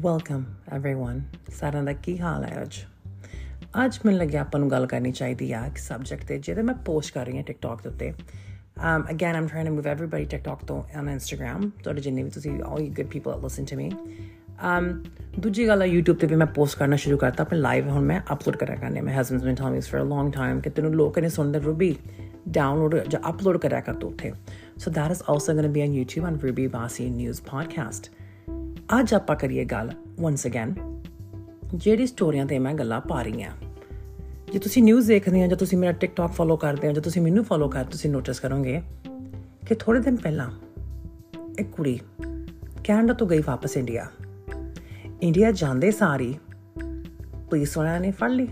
Welcome everyone ਸਾਰਿਆਂ ਦਾ ਕੀ ਹਾਲ ਹੈ ਅੱਜ? ਅੱਜ ਮੈਨੂੰ ਲੱਗਿਆ ਆਪਾਂ ਨੂੰ ਗੱਲ ਕਰਨੀ ਚਾਹੀਦੀ ਆ ਕਿ ਸਬਜੈਕਟ ਤੇ, ਜਿਹਦੇ ਮੈਂ ਪੋਸਟ ਕਰ ਰਹੀ ਹਾਂ ਟਿਕਟੌਕ ਦੇ ਉੱਤੇ। Um again, i'm trying to move everybody tiktok to on instagram. ਤੁਹਾਡੇ ਜਿੰਨੇ ਵੀ ਤੁਸੀਂ, all you good people that listen to me. Um ਦੂਜੀ ਗੱਲ ਆ, YouTube ਤੇ ਵੀ ਮੈਂ ਪੋਸਟ ਕਰਨਾ ਸ਼ੁਰੂ ਕਰਤਾ। ਆਪਣੇ ਲਾਈਵ ਹੁਣ ਮੈਂ ਅਪਲੋਡ ਕਰਿਆ ਕਰਨੇ ਮੈਂ ਹਸਬੰਡਸ ਨੇ ਟਾਈਮ ਇਸ ਫॉर ਅ ਲੌਂਗ ਟਾਈਮ ਕਿ ਤੈਨੂੰ ਲੋਕਾਂ ਨੇ ਸੁਣਦੇ ਰੂਬੀ ਡਾਊਨਲੋਡ ਜਾਂ ਅਪਲੋਡ ਕਰਿਆ ਕਰ ਤੂੰ ਉੱਥੇ। So that is also going to be on YouTube on Ruby Basi News Podcast ਅੱਜ ਆਪਾਂ ਕਰੀਏ ਗੱਲ ਵਾਂਸ ਅਗੇਨ ਜਿਹੜੀ ਸਟੋਰੀਆਂ ਤੇ ਮੈਂ ਗੱਲਾਂ ਪਾ ਰਹੀ ਆ ਜੇ ਤੁਸੀਂ ਨਿਊਜ਼ ਦੇਖਦੇ ਆ ਜਾਂ ਤੁਸੀਂ ਮੇਰਾ ਟਿਕਟੌਕ ਫੋਲੋ ਕਰਦੇ ਆ ਜਾਂ ਤੁਸੀਂ ਮੈਨੂੰ ਫੋਲੋ ਕਰ, ਤੁਸੀਂ ਨੋਟਿਸ ਕਰੋਗੇ ਕਿ ਥੋੜੇ ਦਿਨ ਪਹਿਲਾਂ ਇੱਕ ਕੁੜੀ ਕੈਨੇਡਾ ਤੋਂ ਗਈ ਵਾਪਸ ਇੰਡੀਆ। ਇੰਡੀਆ ਜਾਂਦੇ ਸਾਰੀ ਪੁਲਿਸ ਵਾਲਿਆਂ ਨੇ ਫੜ ਲਈ।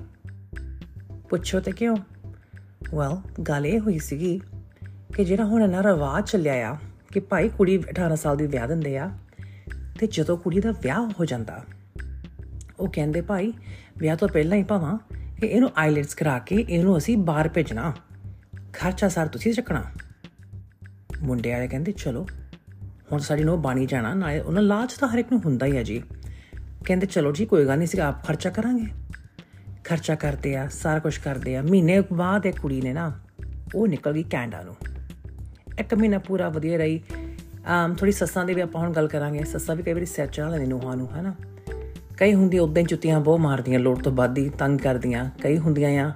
ਪੁੱਛੋ ਤੇ ਕਿਉਂ? ਵੈਲ ਗੱਲ ਇਹ ਹੋਈ ਸੀਗੀ ਕਿ ਜਿਹੜਾ ਹੁਣ ਨਾ ਰਵਾਜ ਚੱਲਿਆ ਆ ਕਿ ਭਾਈ ਕੁੜੀ 18 ਸਾਲ ਦੀ ਵਿਆਹ ਦਿੰਦੇ ਆ ਤੇ ਜਦੋਂ ਕੁੜੀ ਦਾ ਵਿਆਹ ਹੋ ਜਾਂਦਾ, ਉਹ ਕਹਿੰਦੇ, ਭਾਈ, ਵਿਆਹ ਤੋਂ ਪਹਿਲਾਂ ਹੀ ਭਾਵਾਂ ਕਿ ਇਹਨੂੰ ਆਈਲੈਟਸ ਕਰਾ ਕੇ ਇਹਨੂੰ ਅਸੀਂ ਬਾਹਰ ਭੇਜਣਾ। ਖਰਚਾ ਸਾਰ ਤੁਸੀਂ ਚੱਕਣਾ। ਮੁੰਡੇ ਵਾਲੇ ਕਹਿੰਦੇ, ਚਲੋ, ਹੁਣ ਸਾਡੀ ਨੂੰ ਬਾਣੀ ਜਾਣਾ ਨਾ ਉਹਨਾਂ ਲਾਜ ਤਾਂ ਹਰ ਇੱਕ ਨੂੰ ਹੁੰਦਾ ਹੀ ਹੈ ਜੀ। ਕਹਿੰਦੇ, ਚਲੋ ਜੀ, ਕੋਈ ਗੱਲ ਨਹੀਂ ਸੀ ਆਪ ਖਰਚਾ ਕਰਾਂਗੇ। ਖਰਚਾ ਕਰਦੇ ਆ, ਸਾਰਾ ਕੁਝ ਕਰਦੇ ਆ। ਮਹੀਨੇ ਬਾਅਦ ਇਹ ਕੁੜੀ ਨੇ ਨਾ, ਉਹ ਨਿਕਲ ਗਈ ਕੈਨੇਡਾ ਨੂੰ। ਇੱਕ ਮਹੀਨਾ ਪੂਰਾ ਵਧੀਆ ਰਹੀ। ਆਮ ਥੋੜੀ ਸੱਸਾਂ ਦੇ ਵੀ ਆਪਾਂ ਹੁਣ ਗੱਲ ਕਰਾਂਗੇ। ਸੱਸਾਂ ਵੀ ਕਈ ਵਾਰੀ ਸੈਟ ਚੜਾ ਲੈਂਦੀ ਨੂੰਹਾਂ ਨੂੰ, ਹਨਾ? ਕਈ ਹੁੰਦੀ ਉਦਾਂ ਹੀ ਚੁੱਤੀਆਂ ਬਹੁਤ ਮਾਰਦੀਆਂ, ਲੋੜ ਤੋਂ ਵੱਧ ਹੀ ਤੰਗ ਕਰਦੀਆਂ। ਕਈ ਹੁੰਦੀਆਂ ਆ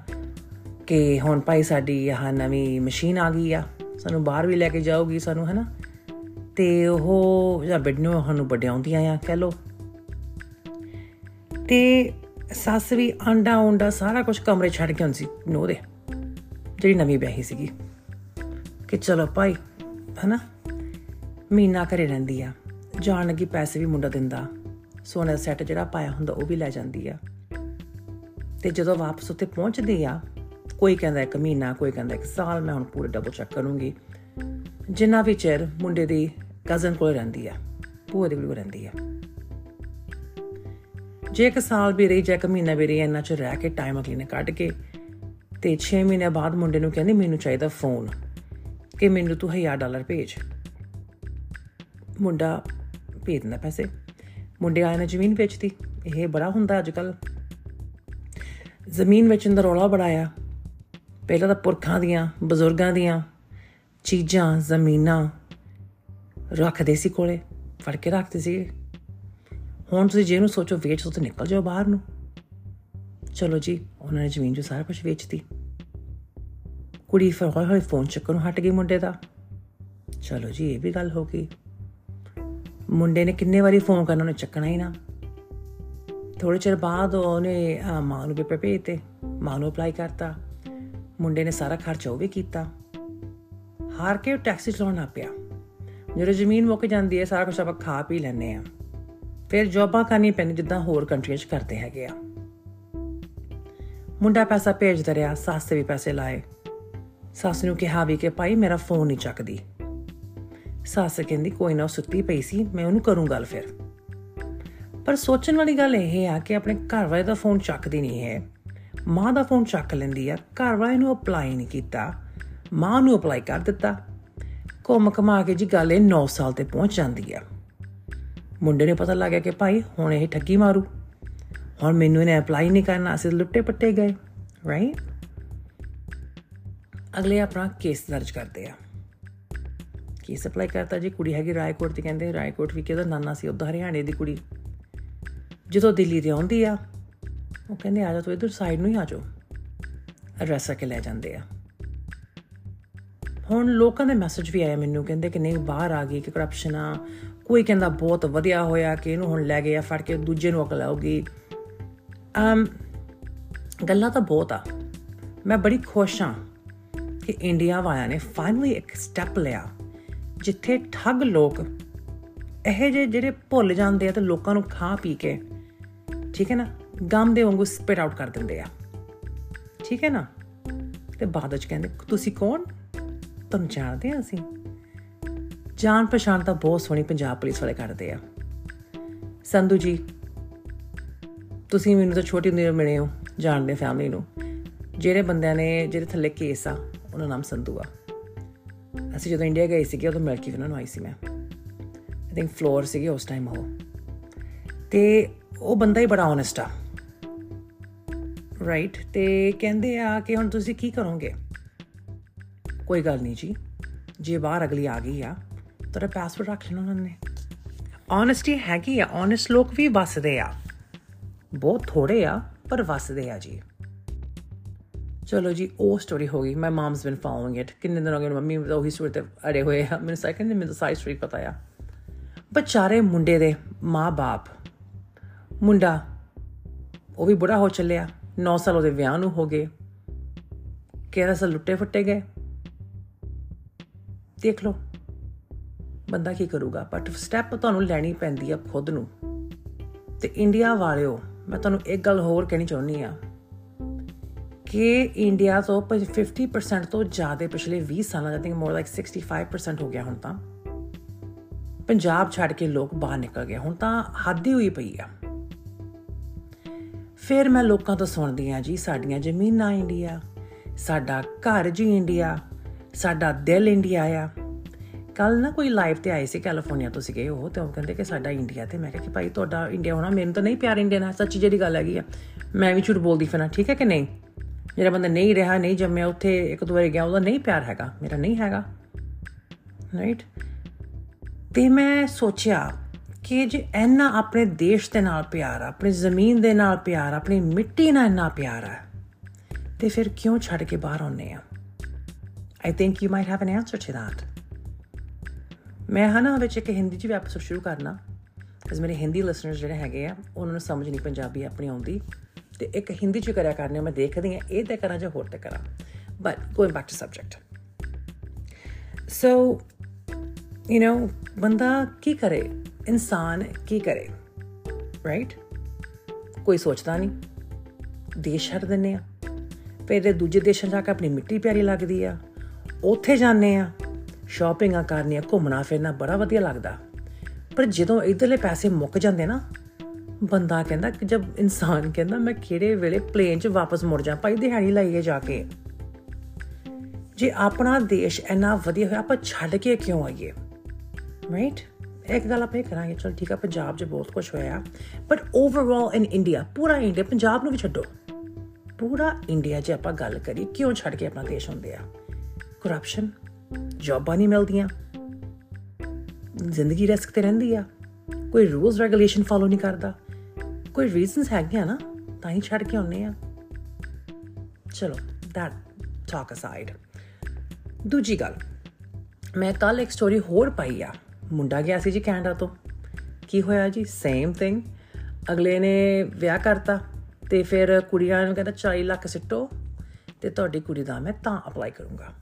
ਕਿ ਹੁਣ ਭਾਈ ਸਾਡੀ ਆਹ ਨਵੀਂ ਮਸ਼ੀਨ ਆ ਗਈ ਆ, ਸਾਨੂੰ ਬਾਹਰ ਵੀ ਲੈ ਕੇ ਜਾਊਗੀ ਸਾਨੂੰ, ਹਨਾ? ਤੇ ਉਹ ਜਾਂ ਬਿਡਨੋ ਸਾਨੂੰ ਵਡਿਆਉਂਦੀਆਂ ਆ, ਕਹਿ ਲੋ ਤੇ ਸੱਸ ਵੀ ਆਂਡਾ ਉਂਡਾ ਸਾਰਾ ਕੁਝ ਕਮਰੇ ਛੱਡ ਕੇ ਹੁੰਦੀ ਸੀ ਨੋ ਦੇ, ਜਿਹੜੀ ਨਵੀਂ ਵਿਆਹੀ ਸੀਗੀ। ਕਿ ਚਲੋ ਭਾਈ, ਹਨਾ? ਮਹੀਨਾ ਘਰੇ ਰਹਿੰਦੀ ਆ। ਜਾਣ ਲੱਗੀ ਪੈਸੇ ਵੀ ਮੁੰਡਾ ਦਿੰਦਾ। ਸੋਨੇ ਦਾ ਸੈੱਟ ਜਿਹੜਾ ਪਾਇਆ ਹੁੰਦਾ ਉਹ ਵੀ ਲੈ ਜਾਂਦੀ ਆ। ਤੇ ਜਦੋਂ ਵਾਪਸ ਉੱਥੇ ਪਹੁੰਚਦੀ ਆ, ਕੋਈ ਕਹਿੰਦਾ ਇੱਕ ਮਹੀਨਾ, ਕੋਈ ਕਹਿੰਦਾ ਇੱਕ ਸਾਲ, ਮੈਂ ਹੁਣ ਪੂਰੇ ਡਬਲ ਚੈੱਕ ਕਰੂੰਗੀ। ਜਿੰਨਾ ਵੀ ਚਿਰ ਮੁੰਡੇ ਦੀ ਕਜ਼ਨ ਕੋਲ ਰਹਿੰਦੀ ਆ, ਭੂਆ ਦੇ ਕੋਲ ਰਹਿੰਦੀ ਆ। ਜੇ ਇੱਕ ਸਾਲ ਵੀ ਰਹੀ, ਜਾਂ ਇੱਕ ਮਹੀਨਾ ਵੀ ਰਹੀ, ਇੰਨਾ ਚ ਰਹਿ ਕੇ ਟਾਈਮ ਅਗਲੀ ਨੇ ਕੱਢ ਕੇ, ਤੇ 6 ਮਹੀਨੇ ਬਾਅਦ ਮੁੰਡੇ ਨੂੰ ਕਹਿੰਦੀ, ਮੈਨੂੰ ਚਾਹੀਦਾ ਫੋਨ ਕਿ ਮੈਨੂੰ ਤੂੰ 1000 ਡਾਲਰ ਭੇਜ। ਮੁੰਡਾ ਭੇਜ ਦਿੰਦਾ ਪੈਸੇ। ਮੁੰਡੇ ਆਏ ਨੇ ਜ਼ਮੀਨ ਵੇਚਤੀ। ਇਹ ਬੜਾ ਹੁੰਦਾ ਅੱਜ ਕੱਲ ਜ਼ਮੀਨ ਵੇਚਣ ਦਾ ਰੌਲਾ ਬੜਾ ਆ। ਪਹਿਲਾਂ ਤਾਂ ਪੁਰਖਾਂ ਦੀਆਂ, ਬਜ਼ੁਰਗਾਂ ਦੀਆਂ ਚੀਜ਼ਾਂ, ਜ਼ਮੀਨਾਂ ਰੱਖਦੇ ਸੀ ਕੋਲੇ, ਫੜ ਕੇ ਰੱਖਦੇ ਸੀ। ਹੁਣ ਤੁਸੀਂ ਜੇ ਨੂੰ ਸੋਚੋ, ਵੇਚ ਤੋਂ ਨਿਕਲ ਜਾਓ ਬਾਹਰ ਨੂੰ। ਚਲੋ ਜੀ, ਉਹਨਾਂ ਨੇ ਜ਼ਮੀਨ ਜੋ ਸਾਰਾ ਕੁਝ ਵੇਚਤੀ। ਕੁੜੀ ਫਿਰ ਹੌਲੀ ਹੌਲੀ ਫੋਨ ਚੱਕਣੋਂ ਹਟ ਗਈ ਮੁੰਡੇ ਦਾ। ਚਲੋ ਜੀ, ਇਹ ਵੀ ਗੱਲ ਹੋ ਗਈ। ਮੁੰਡੇ ਨੇ ਕਿੰਨੇ ਵਾਰੀ ਫੋਨ ਕਰਨਾ, ਉਹਨੇ ਚੱਕਣਾ ਹੀ ਨਾ। ਥੋੜੇ ਚਿਰ ਬਾਅਦ ਉਹਨੇ ਮਾਂ ਨੂੰ ਪੇਪਰ ਭੇਜਤੇ, ਮਾਂ ਨੂੰ ਅਪਲਾਈ ਕਰਤਾ। ਮੁੰਡੇ ਨੇ ਸਾਰਾ ਖਰਚ ਉਹ ਵੀ ਕੀਤਾ। ਹਾਰ ਕੇ ਟੈਕਸੀ ਚਲਾਉਣਾ ਪਿਆ। ਜਦੋਂ ਜ਼ਮੀਨ ਮੁੱਕ ਜਾਂਦੀ ਹੈ, ਸਾਰਾ ਕੁਝ ਆਪਾਂ ਖਾ ਪੀ ਲੈਨੇ ਆ ਫਿਰ ਜੌਬਾਂ ਕਰਨੀ ਪੈਣੀ ਜਿੱਦਾਂ ਹੋਰ ਕੰਟਰੀਆਂ 'ਚ ਕਰਦੇ ਹੈਗੇ ਆ। ਮੁੰਡਾ ਪੈਸਾ ਭੇਜਦਾ ਰਿਹਾ, ਸੱਸ ਵੀ ਪੈਸੇ ਲਾਏ। ਸੱਸ ਨੂੰ ਕਿਹਾ ਵੀ ਕਿ, ਭਾਈ, ਮੇਰਾ ਫੋਨ ਨਹੀਂ ਚੱਕਦੀ। ਸੱਸ ਕਹਿੰਦੀ, ਕੋਈ ਨਾ ਸੁੱਤੀ ਪਈ ਸੀ, ਮੈਂ ਉਹਨੂੰ ਕਰੂੰ ਗੱਲ ਫਿਰ। ਪਰ ਸੋਚਣ ਵਾਲੀ ਗੱਲ ਇਹ ਆ ਕਿ ਆਪਣੇ ਘਰ ਵਾਲੇ ਦਾ ਫੋਨ ਚੱਕਦੀ ਨਹੀਂ ਹੈ ਮਾਂ ਦਾ ਫੋਨ ਚੱਕ ਲੈਂਦੀ ਆ, ਘਰ ਵਾਲੇ ਨੂੰ ਅਪਲਾਈ ਨਹੀਂ ਕੀਤਾ। ਮਾਂ ਨੂੰ ਅਪਲਾਈ ਕਰ ਦਿੱਤਾ। ਕੋਮ ਕਮਾ ਕੇ ਜੀ ਗੱਲ ਇਹ 9 ਸਾਲ ਤੇ ਪਹੁੰਚ ਜਾਂਦੀ ਆ। ਮੁੰਡੇ ਨੂੰ ਪਤਾ ਲੱਗਿਆ ਕਿ ਭਾਈ, ਹੁਣ ਇਹ ਠੱਗੀ ਮਾਰੂ। ਹੁਣ ਮੈਨੂੰ ਇਹਨੇ ਅਪਲਾਈ ਨਹੀਂ ਕਰਨਾ, ਅਸੀਂ ਲੁੱਟੇ ਪੱਟੇ ਗਏ ਰਾਈਟ ਅਗਲੇ ਆਪਣਾ ਕੇਸ ਦਰਜ ਕਰਦੇ ਆ। ਕੇਸ ਅਪਲਾਈ ਕਰਤਾ ਜੀ? ਕੁੜੀ ਹੈਗੀ ਰਾਏਕੋਟ ਤੇ ਕਹਿੰਦੇ ਰਾਏਕੋਟ ਵੀ ਕਿਹਦਾ ਨਾਨਾ ਸੀ, ਉਧਰ ਹਰਿਆਣੇ ਦੀ ਕੁੜੀ। ਜਦੋਂ ਦਿੱਲੀ ਦੇ ਆਉਂਦੀ ਆ, ਉਹ ਕਹਿੰਦੇ, ਆ ਜਾ ਤੂੰ ਇਧਰ ਸਾਈਡ ਨੂੰ ਹੀ ਆ ਜਾਓ। ਐਡਰੈਸ ਆ ਕੇ ਲੈ ਜਾਂਦੇ ਆ। ਹੁਣ ਲੋਕਾਂ ਦੇ ਮੈਸੇਜ ਵੀ ਆਇਆ ਮੈਨੂੰ, ਕਹਿੰਦੇ ਕਿ ਨਹੀਂ, ਬਾਹਰ ਆ ਗਈ, ਕਿ ਕਰਪਸ਼ਨ ਆ। ਕੋਈ ਕਹਿੰਦਾ ਬਹੁਤ ਵਧੀਆ ਹੋਇਆ, ਕਿ ਇਹਨੂੰ ਹੁਣ ਲੈ ਗਏ ਆ, ਫੜ ਕੇ ਦੂਜੇ ਨੂੰ ਅਕਲ ਆਉਗੀ ਅਮ, ਗੱਲਾਂ ਤਾਂ ਬਹੁਤ ਆ। ਮੈਂ ਬੜੀ ਖੁਸ਼ ਹਾਂ ਕਿ ਇੰਡੀਆ ਵਾਲਿਆਂ ਨੇ ਫਾਈਨਲੀ ਇੱਕ ਸਟੈਪ ਲਿਆ। ਜਿੱਥੇ ਠੱਗ ਲੋਕ ਇਹ ਜੇ ਜਿਹੜੇ ਭੁੱਲ ਜਾਂਦੇ ਆ ਤੇ ਲੋਕਾਂ ਨੂੰ ਖਾ ਪੀ ਕੇ, ਠੀਕ ਹੈ ਨਾ, ਗਮ ਦੇ ਵਾਂਗੂ ਸਪਿਟ ਆਊਟ ਕਰ ਦਿੰਦੇ ਆ। ਠੀਕ ਹੈ ਨਾ? ਤੇ ਬਾਅਦ ਵਿੱਚ ਕਹਿੰਦੇ, ਤੁਸੀਂ ਕੌਣ? ਤੁਹਾਨੂੰ ਜਾਣਦੇ ਆ ਅਸੀਂ? ਜਾਣ ਪਛਾਣ ਤਾਂ ਬਹੁਤ ਸੋਹਣੀ ਪੰਜਾਬ ਪੁਲਿਸ ਵਾਲੇ ਕਰਦੇ ਆ। ਸੰਧੂ ਜੀ, ਤੁਸੀਂ ਮੈਨੂੰ ਤਾਂ ਛੋਟੀ ਹੁੰਦੀ ਮਿਲੇ ਹੋ, ਜਾਣਦੇ ਫੈਮਿਲੀ ਨੂੰ। ਜਿਹੜੇ ਬੰਦਿਆਂ ਨੇ, ਜਿਹੜੇ ਥੱਲੇ ਕੇਸ ਆ, ਉਹਨਾਂ ਨਾਮ ਸੰਧੂ ਆ। ਅਸੀਂ ਜਦੋਂ ਇੰਡੀਆ ਗਏ ਸੀਗੇ ਉਦੋਂ ਮਿਲ ਕੇ ਉਹਨਾਂ ਨੂੰ ਆਈ ਸੀ ਮੈਂ ਆਈ ਥਿੰਕ ਫਲੋਰ ਸੀਗੇ ਉਸ ਟਾਈਮ ਉਹ ਤੇ ਉਹ ਬੰਦਾ ਹੀ ਬੜਾ ਓਨੈਸਟ ਆ ਰਾਈਟ ਤੇ ਕਹਿੰਦੇ ਆ ਕਿ ਹੁਣ ਤੁਸੀਂ ਕੀ ਕਰੋਗੇ ਕੋਈ ਗੱਲ ਨਹੀਂ ਜੀ ਜੇ ਬਾਹਰ ਅਗਲੀ ਆ ਗਈ ਆ ਤੇਰਾ ਪਾਸਪੋਰਟ ਰੱਖ ਲੈਣਾ ਉਹਨਾਂ ਨੇ ਓਨੈਸਟੀ ਹੈਗੀ ਆ ਓਨੈਸਟ ਲੋਕ ਵੀ ਵਸਦੇ ਆ ਬਹੁਤ ਥੋੜੇ ਆ ਪਰ ਵਸਦੇ ਆ ਜੀ ਚਲੋ ਜੀ, ਉਹ ਸਟੋਰੀ ਹੋ ਗਈ my mom's been following it ਕਿੰਨੇ ਦਿਨ ਹੋ ਗਏ, ਮੰਮੀ ਉਹੀ ਸਟੋਰੀ ਤੇ ਅੜੇ ਹੋਏ ਆ। ਮੈਨੂੰ ਸੈਕਿੰਡ ਦਿਨ, ਮੈਨੂੰ ਸਾਰੀ ਸਟੋਰੀ ਪਤਾ ਆ। ਬਚਾਰੇ ਮੁੰਡੇ ਦੇ ਮਾਂ-ਬਾਪ, ਮੁੰਡਾ, ਉਹ ਵੀ ਬੁੜਾ ਹੋ ਚੱਲਿਆ। 9 ਸਾਲ ਉਹਦੇ ਵਿਆਹ ਨੂੰ ਹੋ ਗਏ। ਕਿਹੜਾ ਸਾਲ ਲੁੱਟੇ ਫੁੱਟੇ ਗਏ। ਦੇਖ ਲਓ, ਬੰਦਾ ਕੀ ਕਰੂਗਾ। ਬਟ ਸਟੈਪ ਤੁਹਾਨੂੰ ਲੈਣੀ ਪੈਂਦੀ ਆ ਖੁਦ ਨੂੰ। ਤੇ ਇੰਡੀਆ ਵਾਲਿਓ, ਮੈਂ ਤੁਹਾਨੂੰ ਇੱਕ ਗੱਲ ਹੋਰ ਕਹਿਣੀ ਚਾਹੁੰਦੀ ਆ। ਕਿ ਇੰਡੀਆ ਤੋਂ 50% ਤੋਂ ਜ਼ਿਆਦਾ ਪਿਛਲੇ 20 ਸਾਲਾਂ ਦਾ ਥਿੰਕ ਮੋਰ ਲਾਈਕ 65% ਹੋ ਗਿਆ ਹੁਣ ਤਾਂ। ਪੰਜਾਬ ਛੱਡ ਕੇ ਲੋਕ ਬਾਹਰ ਨਿਕਲ ਗਏ, ਹੁਣ ਤਾਂ ਹੱਦ ਹੀ ਹੋਈ ਪਈ ਆ। ਫਿਰ ਮੈਂ ਲੋਕਾਂ ਤੋਂ ਸੁਣਦੀ ਆ ਜੀ, ਸਾਡੀਆਂ ਜ਼ਮੀਨਾਂ ਇੰਡੀਆ, ਸਾਡਾ ਘਰ ਜੀ ਇੰਡੀਆ, ਸਾਡਾ ਦਿਲ ਇੰਡੀਆ ਆ। ਕੱਲ ਨਾ ਕੋਈ ਲਾਈਵ ਤੇ ਆਏ ਸੀ ਕੈਲੀਫੋਰਨੀਆ ਤੋਂ ਸੀਗੇ ਉਹ, ਤੇ ਉਹ ਕਹਿੰਦੇ ਕਿ ਸਾਡਾ ਇੰਡੀਆ ਤੇ, ਮੈਂ ਕਿਹਾ ਕਿ ਭਾਈ ਤੁਹਾਡਾ ਇੰਡੀਆ ਹੋਣਾ, ਮੈਨੂੰ ਤਾਂ ਨਹੀਂ ਪਿਆਰ ਇੰਡੀਆ ਨਾਲ, ਸੱਚੀ ਜਿਹੜੀ ਗੱਲ ਹੈਗੀ ਆ। ਮੈਂ ਵੀ ਝੂਠ ਬੋਲਦੀ ਫਿਰ, ਠੀਕ ਹੈ ਕਿ ਨਹੀਂ? ਜਿਹੜਾ ਬੰਦਾ ਨਹੀਂ ਰਿਹਾ, ਨਹੀਂ ਜੰਮਿਆ, ਉੱਥੇ ਇੱਕ ਦੋ ਵਾਰ ਗਿਆ, ਉਹਦਾ ਨਹੀਂ ਪਿਆਰ ਹੈਗਾ, ਮੇਰਾ ਨਹੀਂ ਹੈਗਾ ਰਾਈਟ ਤੇ ਮੈਂ ਸੋਚਿਆ ਕਿ ਜੇ ਇੰਨਾ ਆਪਣੇ ਦੇਸ਼ ਦੇ ਨਾਲ ਪਿਆਰ ਆ, ਆਪਣੀ ਜ਼ਮੀਨ ਦੇ ਨਾਲ ਪਿਆਰ ਆਪਣੀ ਮਿੱਟੀ ਨਾਲ ਇੰਨਾ ਪਿਆਰ ਆ, ਤੇ ਫਿਰ ਕਿਉਂ ਛੱਡ ਕੇ ਬਾਹਰ ਆਉਨੇ ਆ? I think you might have an answer to that ਮੈਂ ਹਨਾ ਵਿੱਚ ਇੱਕ ਹਿੰਦੀ ਚ ਵੀ ਐਪੀਸੋਡ ਸ਼ੁਰੂ ਕਰਨਾ ਕਿਉਂਕਿ ਮੇਰੇ ਹਿੰਦੀ ਲਿਸਨਰਸ ਜਿਹੜੇ ਹੈਗੇ ਆ, ਉਹਨਾਂ ਨੂੰ ਸਮਝ ਨਹੀਂ ਪੰਜਾਬੀ ਆਪਣੀ ਆਉਂਦੀ। ਤੇ ਇੱਕ ਹਿੰਦੀ ਚ ਕਰਿਆ ਕਰਨੇ ਮੈਂ ਦੇਖਦੀ ਆ ਇਹ ਤੇ ਕਰਾਂ ਜਾਂ ਹੋਰ ਤੇ ਕਰਾਂ। But going back to subject so you know ਬੰਦਾ ਕੀ ਕਰੇ? ਇਨਸਾਨ ਕੀ ਕਰੇ? ਰਾਈਟ ਕੋਈ ਸੋਚਦਾ ਨਹੀਂ। ਦੇਸ਼ ਛੱਡ ਦਿੰਨੇ ਆ। ਫਿਰ ਦੂਜੇ ਦੇਸ਼ਾਂ ਜਾ ਕੇ ਆਪਣੀ ਮਿੱਟੀ ਪਿਆਰੀ ਲੱਗਦੀ ਆ। ਉੱਥੇ ਜਾਂਦੇ ਆ। ਸ਼ਾਪਿੰਗਾਂ ਕਰਨੀਆਂ ਘੁੰਮਣਾ ਫਿਰਨਾ ਬੜਾ ਵਧੀਆ ਲੱਗਦਾ। ਪਰ ਜਦੋਂ ਇਧਰਲੇ ਪੈਸੇ ਮੁੱਕ ਜਾਂਦੇ ਨਾ ਬੰਦਾ ਕਹਿੰਦਾ ਕਿ ਜਦ ਇਨਸਾਨ ਕਹਿੰਦਾ, ਮੈਂ ਕਿਹੜੇ ਵੇਲੇ ਪਲੇਨ 'ਚ ਵਾਪਸ ਮੁੜ ਜਾ? ਭਾਈ ਦਿਹਾੜੀ ਲਾਈਏ ਜਾ ਕੇ। ਜੇ ਆਪਣਾ ਦੇਸ਼ ਇੰਨਾ ਵਧੀਆ ਹੋਇਆ, ਆਪਾਂ ਛੱਡ ਕੇ ਕਿਉਂ ਆਈਏ? ਰਾਈਟ ਇੱਕ ਗੱਲ ਆਪਾਂ ਇਹ ਕਰਾਂਗੇ, ਚਲ ਠੀਕ ਆ, ਪੰਜਾਬ 'ਚ ਬਹੁਤ ਕੁਝ ਹੋਇਆ। ਬਟ ਓਵਰਆਲ ਇਨ ਇੰਡੀਆ ਪੂਰਾ ਇੰਡੀਆ ਪੰਜਾਬ ਨੂੰ ਵੀ ਛੱਡੋ। ਪੂਰਾ ਇੰਡੀਆ 'ਚ ਆਪਾਂ ਗੱਲ ਕਰੀ ਕਿਉਂ ਛੱਡ ਕੇ ਆਪਣਾ ਦੇਸ਼ ਹੁੰਦੇ ਆ? ਕਰਪਸ਼ਨ ਜੌਬਾਂ ਨਹੀਂ ਮਿਲਦੀਆਂ। ਜ਼ਿੰਦਗੀ ਰਿਸਕ ਤੇ ਰਹਿੰਦੀ ਆ। ਕੋਈ ਰੂਲਸ ਰੈਗੂਲੇਸ਼ਨ ਫਾਲੋ ਨਹੀਂ ਕਰਦਾ। ਕੋਈ ਰੀਜ਼ਨਸ ਹੈਗੇ ਨਾ, ਤਾਂ ਹੀ ਛੱਡ ਕੇ ਆਉਨੇ ਆ। ਚਲੋ ਦੈਟ ਟਾਕ ਅਸਾਈਡ ਦੂਜੀ ਗੱਲ, ਮੈਂ ਕੱਲ ਇੱਕ ਸਟੋਰੀ ਹੋਰ ਪਾਈ ਆ। ਮੁੰਡਾ ਗਿਆ ਸੀ ਜੀ ਕੈਨੇਡਾ ਤੋਂ। ਕੀ ਹੋਇਆ ਜੀ? ਸੇਮ ਥਿੰਗ ਅਗਲੇ ਨੇ ਵਿਆਹ ਕਰਤਾ ਤੇ ਫਿਰ ਕੁੜੀਆਂ ਨੂੰ ਕਹਿੰਦਾ 40 ਲੱਖ ਸਿੱਟੋ ਤੇ ਤੁਹਾਡੀ ਕੁੜੀ ਦਾ ਮੈਂ ਤਾਂ ਅਪਲਾਈ ਕਰੂੰਗਾ।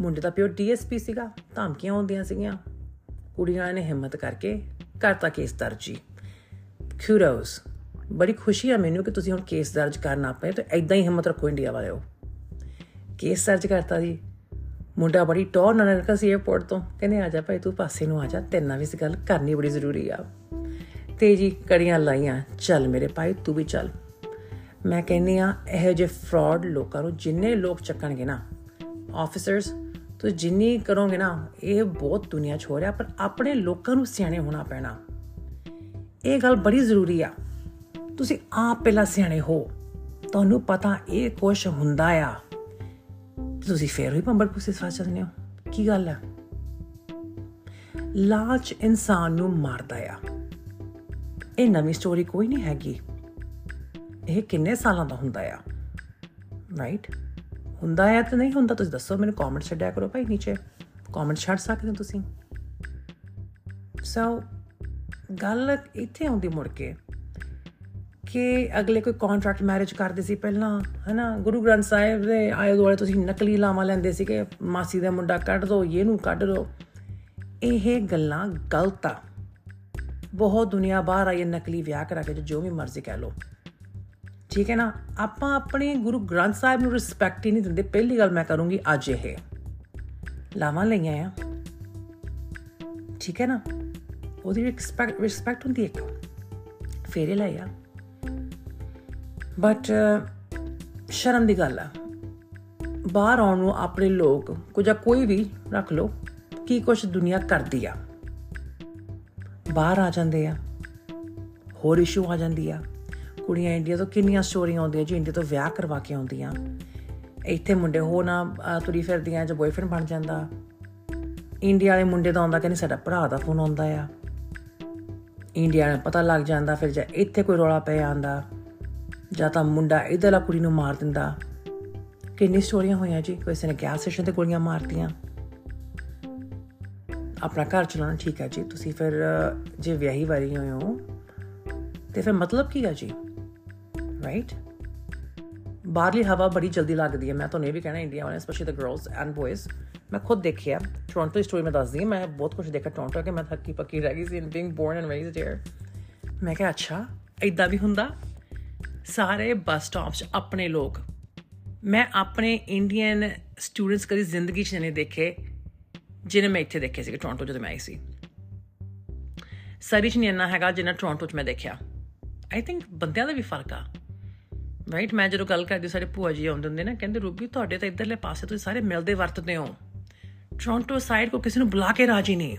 ਮੁੰਡੇ ਦਾ ਪਿਓ ਡੀਐਸਪੀ ਸੀਗਾ, ਧਮਕੀਆਂ ਹੁੰਦੀਆਂ ਸੀਗੀਆਂ। ਕੁੜੀਆਂ ਨੇ ਹਿੰਮਤ ਕਰਕੇ ਕਰਤਾ ਕੇਸ ਦਰਜੀ। ਕੁਡੋਸ ਬੜੀ ਖੁਸ਼ੀ ਆ ਮੈਨੂੰ ਕਿ ਤੁਸੀਂ ਹੁਣ ਕੇਸ ਦਰਜ ਕਰਨਾ ਪਏ ਤੇ ਐਦਾਂ ਹੀ ਹਿੰਮਤ ਰੱਖੋ ਇੰਡੀਆ ਵਾਲਿਓ ਕੇਸ ਦਰਜ ਕਰਤਾ ਜੀ। ਮੁੰਡਾ ਬੜੀ ਟੌਰ ਨਾਲ ਨਿਕਲ ਸੀ 에어ਪੋਰਟ ਤੋਂ। ਕਹਿੰਦੇ, ਆ ਜਾ ਭਾਈ, ਤੂੰ ਪਾਸੇ ਨੂੰ ਆ ਜਾ, ਤੇਰੇ ਨਾਲ ਵੀ ਇਸ ਗੱਲ ਕਰਨੀ ਬੜੀ ਜ਼ਰੂਰੀ ਆ। ਤੇ ਜੀ ਕੜੀਆਂ ਲਾਈਆਂ, ਚੱਲ ਮੇਰੇ ਭਾਈ, ਤੂੰ ਵੀ ਚੱਲ। ਮੈਂ ਕਹਿੰਨੀ ਆ ਇਹ ਜੇ ਫਰਾਡ ਲੋਕਾਂ ਨੂੰ ਜਿੰਨੇ ਲੋਕ ਚੱਕਣਗੇ ਨਾ ਆਫੀਸਰਸ ਤੁਸੀਂ ਜਿੰਨੀ ਕਰੋਗੇ ਨਾ, ਇਹ ਬਹੁਤ ਦੁਨੀਆ 'ਚ ਹੋ ਰਿਹਾ, ਪਰ ਆਪਣੇ ਲੋਕਾਂ ਨੂੰ ਸਿਆਣੇ ਹੋਣਾ ਪੈਣਾ। ਇਹ ਗੱਲ ਬੜੀ ਜ਼ਰੂਰੀ ਆ। ਤੁਸੀਂ ਆਪ ਪਹਿਲਾਂ ਸਿਆਣੇ ਹੋ। ਤੁਹਾਨੂੰ ਪਤਾ ਇਹ ਕੁਝ ਹੁੰਦਾ ਆ। ਤੁਸੀਂ ਫੇਰ ਹੀ ਪੰਬਰ ਪੁੱਸੇ ਫਸ ਜਾਂਦੇ ਹੋ। ਕੀ ਗੱਲ ਹੈ ਲਾਲਚ ਇਨਸਾਨ ਨੂੰ ਮਾਰਦਾ ਆ। ਇਹ ਨਵੀਂ ਸਟੋਰੀ ਕੋਈ ਨਹੀਂ ਹੈਗੀ। ਇਹ ਕਿੰਨੇ ਸਾਲਾਂ ਦਾ ਹੁੰਦਾ ਆ। ਰਾਈਟ ਹੁੰਦਾ ਹੈ ਤੇ ਨਹੀਂ ਹੁੰਦਾ, ਤੁਸੀਂ ਦੱਸੋ ਮੈਨੂੰ ਕਮੈਂਟ ਛੱਡਿਆ ਕਰੋ ਭਾਈ ਨੀਚੇ। ਕਮੈਂਟ ਛੱਡ ਸਕਦੇ ਹੋ ਤੁਸੀਂ। ਸੋ ਗੱਲ ਇੱਥੇ ਆਉਂਦੀ ਮੁੜ ਕੇ ਕਿ ਅਗਲੇ ਕੋਈ ਕੰਟਰੈਕਟ ਮੈਰਿਜ ਕਰਦੇ ਸੀ ਪਹਿਲਾਂ, ਹਨਾ? ਗੁਰੂ ਗ੍ਰੰਥ ਸਾਹਿਬ ਦੇ ਆਏ ਦੁਆਲੇ ਤੁਸੀਂ ਨਕਲੀ ਲਾਵਾਂ ਲੈਂਦੇ ਸੀ ਕਿ ਮਾਸੀ ਦਾ ਮੁੰਡਾ ਕੱਢ ਦੋ, ਇਹਨੂੰ ਕੱਢ ਦੋ। ਇਹ ਗੱਲਾਂ ਗਲਤ ਆ। ਬਹੁਤ ਦੁਨੀਆ ਬਾਹਰ ਆਈ ਨਕਲੀ ਵਿਆਹ ਕਰਾ ਕੇ ਜੋ ਵੀ ਮਰਜ਼ੀ ਕਹਿ ਲੋ ਠੀਕ ਹੈ ਨਾ? ਆਪਾਂ ਆਪਣੇ ਗੁਰੂ ਗ੍ਰੰਥ ਸਾਹਿਬ ਨੂੰ ਰਿਸਪੈਕਟ ਹੀ ਨਹੀਂ ਦਿੰਦੇ। ਪਹਿਲੀ ਗੱਲ ਮੈਂ ਕਰੂੰਗੀ ਅੱਜ ਇਹ। ਲਾਵਾਂ ਲਈਆਂ ਆ। ਠੀਕ ਹੈ ਨਾ? ਉਹਦੀ ਰਿਸਪੈਕਟ ਰਿਸਪੈਕਟ ਹੁੰਦੀ ਇੱਕ ਫੇਰੇ ਲਾਇਆ ਬਟ ਸ਼ਰਮ ਦੀ ਗੱਲ ਆ। ਬਾਹਰ ਆਉਣ ਨੂੰ ਆਪਣੇ ਲੋਕ ਕੁਝ ਕੋਈ ਵੀ ਰੱਖ ਲੋ ਕੀ ਕੁਝ ਦੁਨੀਆ ਕਰਦੀ ਆ। ਬਾਹਰ ਆ ਜਾਂਦੇ ਆ। ਹੋਰ ਇਸ਼ੂ ਆ ਜਾਂਦੀ ਆ। ਕੁੜੀਆਂ ਇੰਡੀਆ ਤੋਂ ਕਿੰਨੀਆਂ ਸਟੋਰੀਆਂ ਆਉਂਦੀਆਂ ਜੀ, ਇੰਡੀਆ ਤੋਂ ਵਿਆਹ ਕਰਵਾ ਕੇ ਆਉਂਦੀਆਂ। ਇੱਥੇ ਮੁੰਡੇ ਹੋ ਨਾ ਤੁਰੀ ਫਿਰਦੀਆਂ ਜਾਂ ਬॉयਫ੍ਰੈਂਡ ਬਣ ਜਾਂਦਾ। ਇੰਡੀਆ ਵਾਲੇ ਮੁੰਡੇ ਦਾ ਆਉਂਦਾ ਕਹਿੰਦੇ ਸਾਡਾ ਭਰਾ ਦਾ ਫੋਨ ਆਉਂਦਾ ਆ। ਇੰਡੀਆ ਨੂੰ ਪਤਾ ਲੱਗ ਜਾਂਦਾ, ਫਿਰ ਜੇ ਇੱਥੇ ਕੋਈ ਰੋਲਾ ਪੈ ਆਂਦਾ ਜਾਂ ਤਾਂ ਮੁੰਡਾ ਇਧਰਲਾ ਕੁੜੀ ਨੂੰ ਮਾਰ ਦਿੰਦਾ। ਕਿੰਨੀ ਸਟੋਰੀਆਂ ਹੋਈਆਂ ਜੀ, ਕਿਸੇ ਨੇ ਗੈਸ ਸਟੇਸ਼ਨ ਤੇ ਗੋਲੀਆਂ ਮਾਰਤੀਆਂ। ਆਪਣਾ ਘਰ ਚਲਾਉਣਾ ਠੀਕ ਹੈ ਜੀ, ਤੁਸੀਂ ਫਿਰ ਜੇ ਵਿਆਹੀ ਵਾਰੀ ਹੋਏ ਹੋ, ਤੇ ਫਿਰ ਮਤਲਬ ਕੀ ਹੈ ਜੀ? ਰਾਈਟ ਬਾਹਰਲੀ ਹਵਾ ਬੜੀ ਜਲਦੀ ਲੱਗਦੀ ਹੈ, ਮੈਂ ਤੁਹਾਨੂੰ ਇਹ ਵੀ ਕਹਿਣਾ, ਇੰਡੀਆ ਵਾਲੇ specially the girls and boys ਮੈਂ ਖੁਦ ਦੇਖਿਆ ਟੋਰਾਂਟੋ ਸਟੋਰੀ ਮੈਂ ਦੱਸਦੀ ਹਾਂ, ਮੈਂ ਬਹੁਤ ਕੁਝ ਦੇਖਿਆ ਟੋਰਾਂਟੋ ਕਿ, ਮੈਂ ਥੱਕੀ ਪੱਕੀ ਰਹਿ ਗਈ ਸੀ in being born and raised here ਮੈਂ ਕਿਹਾ, ਅੱਛਾ ਇਦਾਂ ਵੀ ਹੁੰਦਾ? ਸਾਰੇ ਬੱਸ ਸਟਾਪਸ ਆਪਣੇ ਲੋਕ, ਮੈਂ ਆਪਣੇ ਇੰਡੀਅਨ ਸਟੂਡੈਂਟਸ ਕਦੀ ਜ਼ਿੰਦਗੀ 'ਚ ਨਹੀਂ ਦੇਖੇ, ਜਿਹਨੇ ਮੈਂ ਇੱਥੇ ਦੇਖੇ ਸੀ ਟੋਰਾਂਟੋ ਜਦੋਂ ਮੈਂ ਆਈ ਸੀ। ਸਰੀ 'ਚ ਨਹੀਂ ਇੰਨਾ ਹੈਗਾ ਜਿੰਨਾ ਟੋਰਾਂਟੋ 'ਚ ਮੈਂ ਦੇਖਿਆ। ਆਈ ਥਿੰਕ ਬੰਦਿਆਂ ਦਾ ਵੀ ਫ਼ਰਕ ਆ। ਰਾਈਟ ਮੈਂ ਜਦੋਂ ਗੱਲ ਕਰਦੀ, ਸਾਡੇ ਭੂਆ ਜੀ ਆਉਂਦੇ ਹੁੰਦੇ ਨਾ, ਕਹਿੰਦੇ, ਰੂਬੀ, ਤੁਹਾਡੇ ਤਾਂ ਇਧਰਲੇ ਪਾਸੇ ਤੁਸੀਂ ਸਾਰੇ ਮਿਲਦੇ ਵਰਤਦੇ ਹੋ। ਟੋਰਾਂਟੋ ਸਾਈਡ ਕੋ ਕਿਸੇ ਨੂੰ ਬੁਲਾ ਕੇ ਰਾਜੀ ਨਹੀਂ।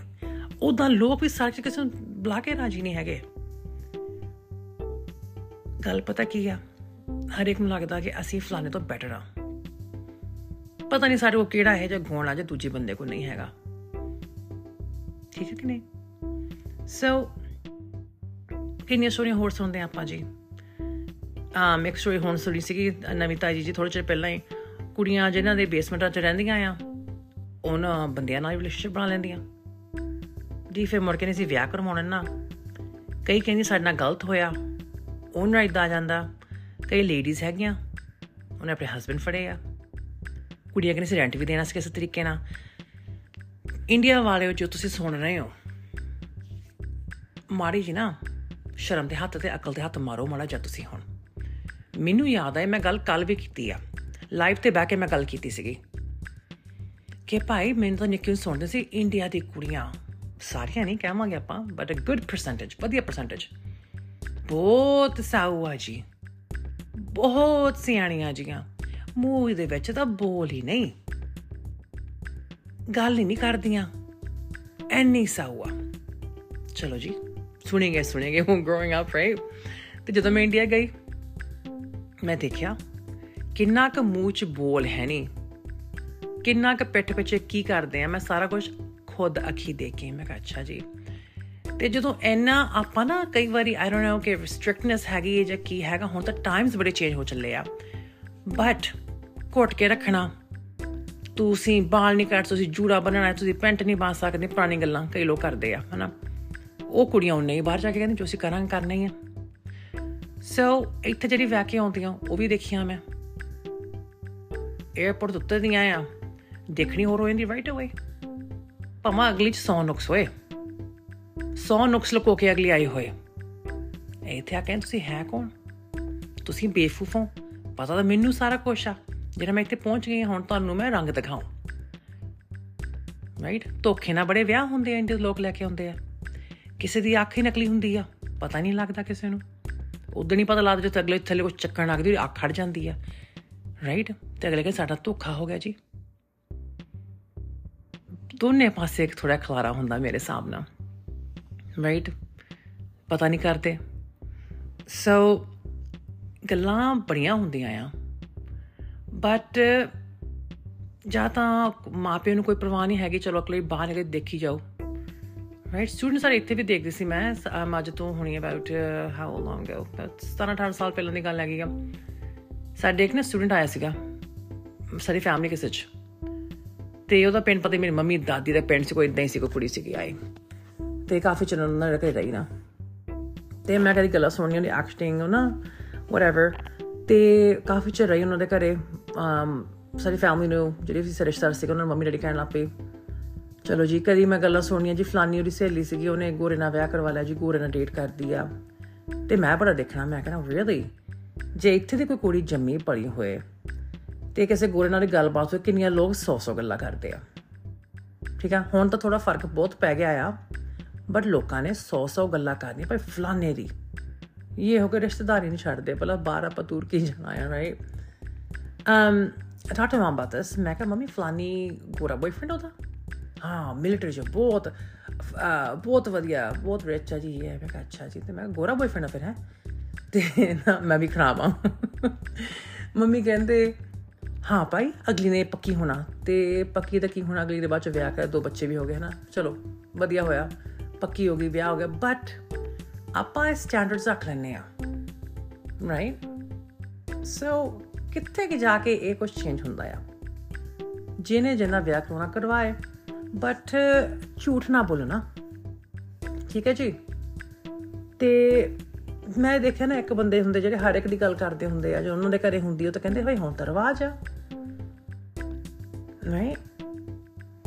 ਉਦਾਂ ਲੋਕ ਵੀ ਸਾਰੇ ਕਿਸੇ ਨੂੰ ਬੁਲਾ ਕੇ ਰਾਜੀ ਨਹੀਂ ਹੈਗੇ। ਗੱਲ ਪਤਾ ਕੀ ਆ? ਹਰ ਇੱਕ ਨੂੰ ਲੱਗਦਾ ਕਿ ਅਸੀਂ ਫਲਾਣੇ ਤੋਂ ਬੈਟਰ ਆ। ਪਤਾ ਨਹੀਂ ਸਾਡੇ ਕੋ ਕਿਹੜਾ ਹੈ ਜੇ ਗੋਣਾ ਜੇ ਦੂਜੇ ਬੰਦੇ ਕੋ ਨਹੀਂ ਹੈਗਾ। ਠੀਕ ਹੈ ਕਿ ਨਹੀਂ? ਸੋ ਕਿੰਨੀਆਂ ਸਟੋਰੀਆਂ ਹੋਰ ਸੁਣਦੇ ਆਪਾਂ ਜੀ? ਆ ਇੱਕ ਸਟੋਰੀ ਹੁਣ ਸੁਣੀ ਸੀ ਨਵੀਂ ਤਾਜੀ ਜੀ ਥੋੜੇ ਚਿਰ ਪਹਿਲਾਂ ਹੀ। ਕੁੜੀਆਂ ਜਿਨ੍ਹਾਂ ਦੇ ਬੇਸਮੈਂਟਾਂ 'ਚ ਰਹਿੰਦੀਆਂ ਆ। ਉਹਨਾਂ ਬੰਦਿਆਂ ਨਾਲ ਰਿਲੇਸ਼ਨਸ਼ਿਪ ਬਣਾ ਲੈਂਦੀਆਂ। ਜੀ, ਫਿਰ ਮੁੜ ਕੇ ਨਹੀਂ ਸੀ ਵਿਆਹ ਕਰਵਾਉਣਾ ਨਾ। ਕਈ ਕਹਿੰਦੀ ਸਾਡੇ ਨਾਲ ਗਲਤ ਹੋਇਆ। ਉਹਨਾਂ ਇਦਾਂ ਆ ਜਾਂਦਾ। ਕਈ ਲੇਡੀਜ਼ ਹੈਗੀਆਂ। ਉਹਨੇ ਆਪਣੇ ਹਸਬੰਡ ਫੜੇ ਆ। ਕੁੜੀਆਂ ਕਹਿੰਦੀ ਸੀ ਰੈਂਟ ਵੀ ਦੇਣਾ ਸੀ ਕਿਸੇ ਤਰੀਕੇ ਨਾਲ। ਇੰਡੀਆ ਵਾਲਿਓ, ਜੋ ਤੁਸੀਂ ਸੁਣ ਰਹੇ ਹੋ। ਮਾਰੀ ਜੀ ਨਾ ਸ਼ਰਮ ਦੇ ਹੱਥ ਤੇ ਅਕਲ ਦੇ ਹੱਥ ਮਾਰੋ ਮਾੜਾ ਜਦ ਤੁਸੀਂ ਹੁਣ। ਮੈਨੂੰ ਯਾਦ ਆਇਆ, ਮੈਂ ਗੱਲ ਕੱਲ ਵੀ ਕੀਤੀ ਆ। ਲਾਈਵ ਤੇ ਬਹਿ ਕੇ ਮੈਂ ਗੱਲ ਕੀਤੀ ਸੀਗੀ। ਕਿ ਭਾਈ ਮੈਨੂੰ ਤਾਂ ਨਿੱਕੀ ਸੁਣਦੇ ਸੀ ਇੰਡੀਆ ਦੀ ਕੁੜੀਆਂ। ਸਾਰੀਆਂ ਨਹੀਂ ਕਹਾਂਗੇ ਆਪਾਂ ਬਟ ਅ ਗੁੱਡ ਪਰਸੈਂਟੇਜ ਵਧੀਆ ਪਰਸੈਂਟੇਜ ਬਹੁਤ ਸਾਊ ਆ ਜੀ। ਬਹੁਤ ਸਿਆਣੀਆਂ ਜੀਆਂ। ਮੂੰਹ ਦੇ ਵਿੱਚ ਤਾਂ ਬੋਲ ਹੀ ਨਹੀਂ। ਗੱਲ ਹੀ ਨਹੀਂ ਕਰਦੀਆਂ। ਐਨੀ ਸਾਊ ਆ। ਚਲੋ ਜੀ ਸੁਣेंगे ਸੁਣेंगे ਹੁਣ ਗਰੋਇੰਗ ਅਪ ਰਾਈਟ ਤੇ ਜਦੋਂ ਮੈਂ ਇੰਡੀਆ ਗਈ, ਮੈਂ ਦੇਖਿਆ ਕਿੰਨਾ ਕੁ ਮੂੰਹ 'ਚ ਬੋਲ ਹੈ ਨਹੀਂ। ਕਿੰਨਾ ਕੁ ਪਿੱਠ ਪਿੱਛੇ ਕੀ ਕਰਦੇ ਆ, ਮੈਂ ਸਾਰਾ ਕੁਝ ਖੁਦ ਅੱਖੀ ਦੇਖ ਕੇ ਮੈਂ ਕਿਹਾ, ਅੱਛਾ ਜੀ। ਤੇ ਜਦੋਂ ਐਨਾ ਆਪਾਂ ਨਾ ਕਈ ਵਾਰੀ ਆਈ ਡੋਨਟ ਨੋ ਕਿ ਰਿਸਟ੍ਰਿਕਟਨੈਸ ਹੈਗੀ ਜਾਂ ਕੀ ਹੈਗਾ, ਹੁਣ ਤਾਂ ਟਾਈਮਸ ਬੜੇ ਚੇਂਜ ਹੋ ਚੱਲੇ ਆ। ਬਟ ਘੁੱਟ ਕੇ ਰੱਖਣਾ, ਤੁਸੀਂ ਬਾਲ ਨਹੀਂ ਕੱਟ, ਤੁਸੀਂ ਜੂੜਾ ਬਣਾਣਾ ਤੁਸੀਂ ਪੈਂਟ ਨਹੀਂ ਪਾ ਸਕਦੇ ਪੁਰਾਣੀ ਗੱਲਾਂ ਕਈ ਲੋਕ ਕਰਦੇ ਆ, ਹਨਾ। ਉਹ ਕੁੜੀਆਂ ਉਹਨੇ ਹੀ ਬਾਹਰ ਜਾ ਕੇ ਕਹਿੰਦੇ ਜੋ ਅਸੀਂ ਕਰਾਂਗੇ ਕਰਨਾ ਹੀ ਆ। ਸੋ ਇੱਥੇ ਜਿਹੜੀ ਵੈਕੇ ਆਉਂਦੀਆਂ, ਉਹ ਵੀ ਦੇਖੀਆਂ ਮੈਂ। 에어ਪੋਰਟ ਉੱਤੇ ਦੀਆਂ ਆ। ਦੇਖਣੀ ਹੋਰ ਹੋ ਜਾਂਦੀ ਰਾਈਟ ਅਵੇ ਪਮਾ ਅਗਲੀ ਚ 100 ਨੁਕਸ ਹੋਏ 100 ਨੁਕਸ ਲੁਕੋ ਕੇ ਅਗਲੀ ਆਈ ਹੋਏ। ਇੱਥੇ ਆ ਕਹਿੰਦੇ ਤੁਸੀਂ ਹੈ ਕੌਣ? ਤੁਸੀਂ ਬੇਫੂਫ ਹੋ। ਪਤਾ ਤਾਂ ਮੈਨੂੰ ਸਾਰਾ ਕੁਝ ਆ। ਜਿਹੜਾ ਮੈਂ ਇੱਥੇ ਪਹੁੰਚ ਗਈ ਹੁਣ ਤੁਹਾਨੂੰ ਮੈਂ ਰੰਗ ਦਿਖਾਉਂ। ਰਾਈਟ ਧੋਖੇ ਨਾਲ ਬੜੇ ਵਿਆਹ ਹੁੰਦੇ ਆ ਇੰਡੀਅਨ ਲੋਕ ਲੈ ਕੇ ਆਉਂਦੇ ਆ। ਕਿਸੇ ਦੀ ਅੱਖ ਹੀ ਨਕਲੀ ਹੁੰਦੀ ਆ। ਪਤਾ ਨਹੀਂ ਲੱਗਦਾ ਕਿਸੇ ਨੂੰ। ਉਦੋਂ ਨਹੀਂ ਪਤਾ ਲੱਗਦਾ ਜੇ ਅਗਲੇ ਥੱਲੇ ਕੁਝ ਚੱਕਣ ਲੱਗਦੀ ਅੱਖ ਖੜ ਜਾਂਦੀ ਆ। ਰਾਈਟ ਤੇ ਅਗਲੇ ਕਹਿੰਦੇ, ਸਾਡਾ ਧੋਖਾ ਹੋ ਗਿਆ ਜੀ। ਦੋਨੇ ਪਾਸੇ ਇੱਕ ਥੋੜਾ ਖਲਾਰਾ ਹੁੰਦਾ ਮੇਰੇ ਸਾਹਮਣੇ ਰਾਈਟ ਪਤਾ ਨਹੀਂ ਕਰਦੇ। ਸੋ ਗੱਲਾਂ ਬੜੀਆਂ ਹੁੰਦੀਆਂ ਆ। ਬਟ ਜਾਂ ਤਾਂ ਮਾਪਿਆਂ ਨੂੰ ਕੋਈ ਪਰਵਾਹ ਨਹੀਂ ਹੈਗੀ, ਚਲੋ ਅਕਲੇ ਬਾਹਰ ਨਿਕਲ ਦੇਖੀ ਜਾਓ। ਰਾਈਟ ਸਟੂਡੈਂਟਸ ਸਾਰੇ ਇੱਥੇ ਵੀ ਦੇਖਦੇ ਸੀ ਮੈਂ ਅੱਜ ਤੋਂ ਹੁਣੀ ਅਬਾਊਟ ਹਾਊ ਲੌਂਗ ਅਗੋ 17 18 ਸਾਲ ਪਹਿਲਾਂ ਦੀ ਗੱਲ ਹੈਗੀ ਆ। ਸਾਡੇ ਇੱਕ ਨਾ ਸਟੂਡੈਂਟ ਆਇਆ ਸੀਗਾ ਸਾਰੀ ਫੈਮਿਲੀ ਕਿਸੇ ਚ। ਤੇ ਉਹਦਾ ਪਿੰਡ ਪਤਾ ਮੇਰੀ ਮੰਮੀ ਦਾਦੀ ਦਾ ਪਿੰਡ ਸੀ ਕੋਈ ਇਦਾਂ ਹੀ ਸੀ, ਕੋਈ ਕੁੜੀ ਸੀਗੀ ਆਈ ਤੇ ਕਾਫੀ ਚਰਨ ਨਾਲ ਰਕੇ ਰਹੀ ਨਾ। ਤੇ ਮੈਂ ਕਦੀ ਗੱਲਾਂ ਸੁਣਨੀ ਉਹਦੀ ਐਕਟਿੰਗ ਨਾ ਵਟਐਵਰ ਤੇ ਕਾਫੀ ਚਿਰ ਰਹੀ ਉਹਨਾਂ ਦੇ ਘਰੇ। ਸਾਰੀ ਫੈਮਿਲੀ ਨੂੰ, ਜਿਹੜੀ ਵੀ ਰਿਸ਼ਤੇਦਾਰ ਸੀ ਉਹਨਾਂ ਮੰਮੀ ਡੈਡੀ ਕਹਿਣ ਲੱਪੇ ਚਲੋ ਜੀ, ਕਦੀ ਮੈਂ ਗੱਲਾਂ ਸੁਣੀਆਂ ਜੀ, ਫਲਾਨੀ ਉਹਦੀ ਸਹੇਲੀ ਸੀਗੀ, ਉਹਨੇ ਗੋਰੇ ਨਾਲ ਵਿਆਹ ਕਰਵਾ ਲਿਆ ਜੀ, ਗੋਰੇ ਨਾਲ ਡੇਟ ਕਰਦੀ ਆ। ਤੇ ਮੈਂ ਬੜਾ ਦੇਖਣਾ, ਮੈਂ ਕਹਿੰਦਾ ਰੀਅਲੀ ਜੇ ਇੱਥੇ ਦੀ ਕੋਈ ਕੁੜੀ ਜੰਮੀ ਪੜੀ ਹੋਏ ਤੇ ਕਿਸੇ ਗੋਰੇ ਨਾਲ ਗੱਲਬਾਤ ਹੋਏ ਕਿੰਨੀਆਂ ਲੋਕ 100-100 ਗੱਲਾਂ ਕਰਦੇ ਆ। ਠੀਕ ਆ? ਹੁਣ ਤਾਂ ਥੋੜਾ ਫ਼ਰਕ ਬਹੁਤ ਪੈ ਗਿਆ ਆ ਬਟ ਲੋਕਾਂ ਨੇ 100-100 ਗੱਲਾਂ ਕਰਨੀਆਂ ਪਰ ਫਲਾਨੇ ਦੀ। ਇਹ ਹੋ ਕੇ ਰਿਸ਼ਤੇਦਾਰੀ ਨਹੀਂ ਛੱਡਦੇ ਪਹਿਲਾਂ ਬਾਹਰ ਆਪਾਂ ਤੂਰ ਕੀ ਜਾਣਾ ਆ right um I talked to my mom about this ਮੈਂ ਕਿਹਾ, ਮੰਮੀ ਫਲਾਨੀ ਗੋਰਾ ਬॉयਫ੍ਰੈਂਡ ਉਹਦਾ? ਹਾਂ ਮਿਲਟਰੀ ਚ ਬਹੁਤ ਬਹੁਤ ਵਧੀਆ, ਬਹੁਤ ਰਿਚ ਆ ਜੀ, ਇਹ। ਮੈਂ ਕਿਹਾ, ਅੱਛਾ ਜੀ। ਤੇ ਮੈਂ ਗੋਰਾ ਬॉयਫ੍ਰੈਂਡ ਫਿਰ, ਹੈ? ਤੇ ਨਾ, ਮੈਂ ਵੀ ਖਰਾਬ ਆ। ਮੰਮੀ ਕਹਿੰਦੇ ਹਾਂ ਭਾਈ, ਅਗਲੀ ਨੇ ਪੱਕੀ ਹੋਣਾ ਤੇ ਪੱਕੀ ਤਾਂ ਕੀ ਹੋਣਾ, ਅਗਲੀ ਦੇ ਬਾਅਦ ਚ ਵਿਆਹ ਕਰ, ਦੋ ਬੱਚੇ ਵੀ ਹੋ ਗਏ ਨਾ ਚਲੋ, ਵਧੀਆ ਹੋਇਆ, ਪੱਕੀ ਹੋ ਗਈ, ਵਿਆਹ ਹੋ ਗਿਆ ਬਟ ਆਪਾਂ ਸਟੈਂਡਰਡਸ ਰੱਖ ਲੈਨੇ ਆ ਰਾਈਟ ਸੋ ਕਿੱਥੇ ਕਿ ਜਾ ਕੇ ਇਹ ਕੁਝ ਚੇਂਜ ਹੁੰਦਾ ਆ? ਜਿਹਨੇ ਜਿੰਨਾ ਵਿਆਹ ਕਰਾਉਣਾ ਕਰਵਾਏ ਬਟ ਝੂਠ ਨਾ ਬੋਲਣਾ, ਠੀਕ ਹੈ ਜੀ? ਤੇ ਮੈਂ ਦੇਖਿਆ ਨਾ ਇੱਕ ਬੰਦੇ ਹੁੰਦੇ ਜਿਹੜੇ ਹਰ ਇੱਕ ਦੀ ਗੱਲ ਕਰਦੇ ਹੁੰਦੇ ਆ, ਜੋ ਉਹਨਾਂ ਦੇ ਘਰੇ ਹੁੰਦੀ ਉਹ ਤਾਂ ਕਹਿੰਦੇ ਭਾਈ ਹੁਣ ਤਾਂ ਰਵਾਜ ਆ। ਨਹੀਂ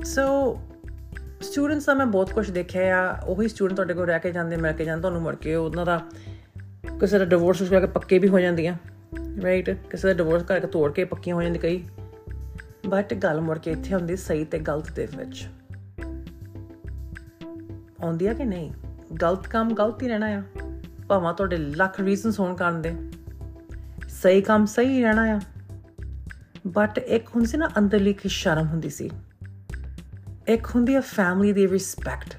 ਸੋ ਸਟੂਡੈਂਟਸ ਦਾ ਮੈਂ ਬਹੁਤ ਕੁਝ ਦੇਖਿਆ ਆ। ਉਹੀ ਸਟੂਡੈਂਟ ਤੁਹਾਡੇ ਕੋਲ ਰਹਿ ਕੇ ਜਾਂਦੇ, ਮਿਲ ਕੇ ਜਾਂਦੇ, ਤੁਹਾਨੂੰ ਮੁੜ ਕੇ ਉਹਨਾਂ ਦਾ ਕਿਸੇ ਦਾ ਡਿਵੋਰਸ ਹੋ ਕੇ ਪੱਕੇ ਵੀ ਹੋ ਜਾਂਦੀਆਂ। ਰਾਈਟ ਕਿਸੇ ਦਾ ਡਿਵੋਰਸ ਕਰਕੇ ਤੋੜ ਕੇ ਪੱਕੀਆਂ ਹੋ ਜਾਂਦੀ ਕਈ। ਬਟ ਗੱਲ ਮੁੜ ਕੇ ਇੱਥੇ ਹੁੰਦੀ ਸਹੀ ਤੇ ਗਲਤ ਦੇ ਵਿੱਚ। ਆਉਂਦੀ ਆ ਕਿ ਨਹੀਂ? ਗਲਤ ਕੰਮ ਗਲਤ ਹੀ ਰਹਿਣਾ ਆ। ਭਾਵੇਂ ਤੁਹਾਡੇ ਲੱਖ ਰੀਜ਼ਨਸ ਹੋਣ ਕਰਨ ਦੇ। ਸਹੀ ਕੰਮ ਸਹੀ ਰਹਿਣਾ ਆ। ਬਟ ਇੱਕ ਹੁੰਦੀ ਸੀ ਨਾ ਅੰਦਰਲੀ ਕੀ ਸ਼ਰਮ ਹੁੰਦੀ ਸੀ। ਇੱਕ ਹੁੰਦੀ ਆ ਫੈਮਿਲੀ ਦੀ ਰਿਸਪੈਕਟ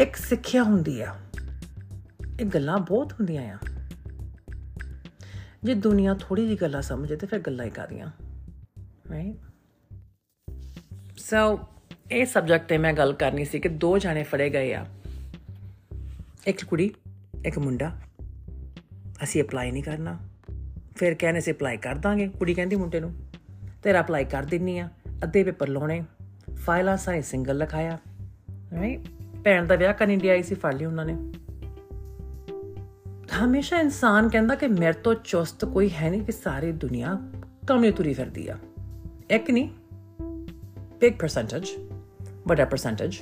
ਇੱਕ ਸਿੱਖਿਆ ਹੁੰਦੀ ਆ। ਇਹ ਗੱਲਾਂ ਬਹੁਤ ਹੁੰਦੀਆਂ ਆ। ਜੇ ਦੁਨੀਆ ਥੋੜੀ ਜੀ ਗੱਲਾਂ ਸਮਝੇ ਤੇ ਫਿਰ ਗੱਲਾਂ ਹੀ ਕਰਦੀਆਂ ਰਾਈਟ ਸੋ ਇਹ ਸਬਜੈਕਟ ਤੇ ਮੈਂ ਗੱਲ ਕਰਨੀ ਸੀ ਕਿ ਦੋ ਜਾਣੇ ਫੜੇ ਗਏ ਆ। ਇੱਕ ਕੁੜੀ, ਇੱਕ ਮੁੰਡਾ। ਅਸੀਂ ਅਪਲਾਈ ਨਹੀਂ ਕਰਨਾ। ਫਿਰ ਕਹਿੰਦੇ ਸੀ ਅਪਲਾਈ ਕਰ ਦਾਂਗੇ। ਕੁੜੀ ਕਹਿੰਦੀ ਮੁੰਡੇ ਨੂੰ, ਤੇਰਾ ਅਪਲਾਈ ਕਰ ਦਿੰਨੀ ਆ, ਅੱਧੇ ਪੇਪਰ ਲਾਉਣੇ। ਫਾਈਲਾਂ ਸਾਰੇ ਸਿੰਗਲ ਲਿਖਾਇਆ। ਰਾਈਟ ਭੈਣ ਦਾ ਵਿਆਹ ਕਰਨ ਇੰਡੀਆ ਆਈ ਸੀ, ਫੜ ਲਈ ਉਹਨਾਂ ਨੇ। ਹਮੇਸ਼ਾ ਇਨਸਾਨ ਕਹਿੰਦਾ ਕਿ ਮੇਰੇ ਤੋਂ ਚੁਸਤ ਕੋਈ ਹੈ ਨਹੀਂ ਕਿ ਸਾਰੀ ਦੁਨੀਆ ਕਮੇ ਤੁਰੀ ਫਿਰਦੀ ਆ। ਇੱਕ ਨਹੀਂ ਬਿਗ ਪਰਸੈਂਟੇਜ ਵੱਡਾ ਪਰਸੈਂਟੇਜ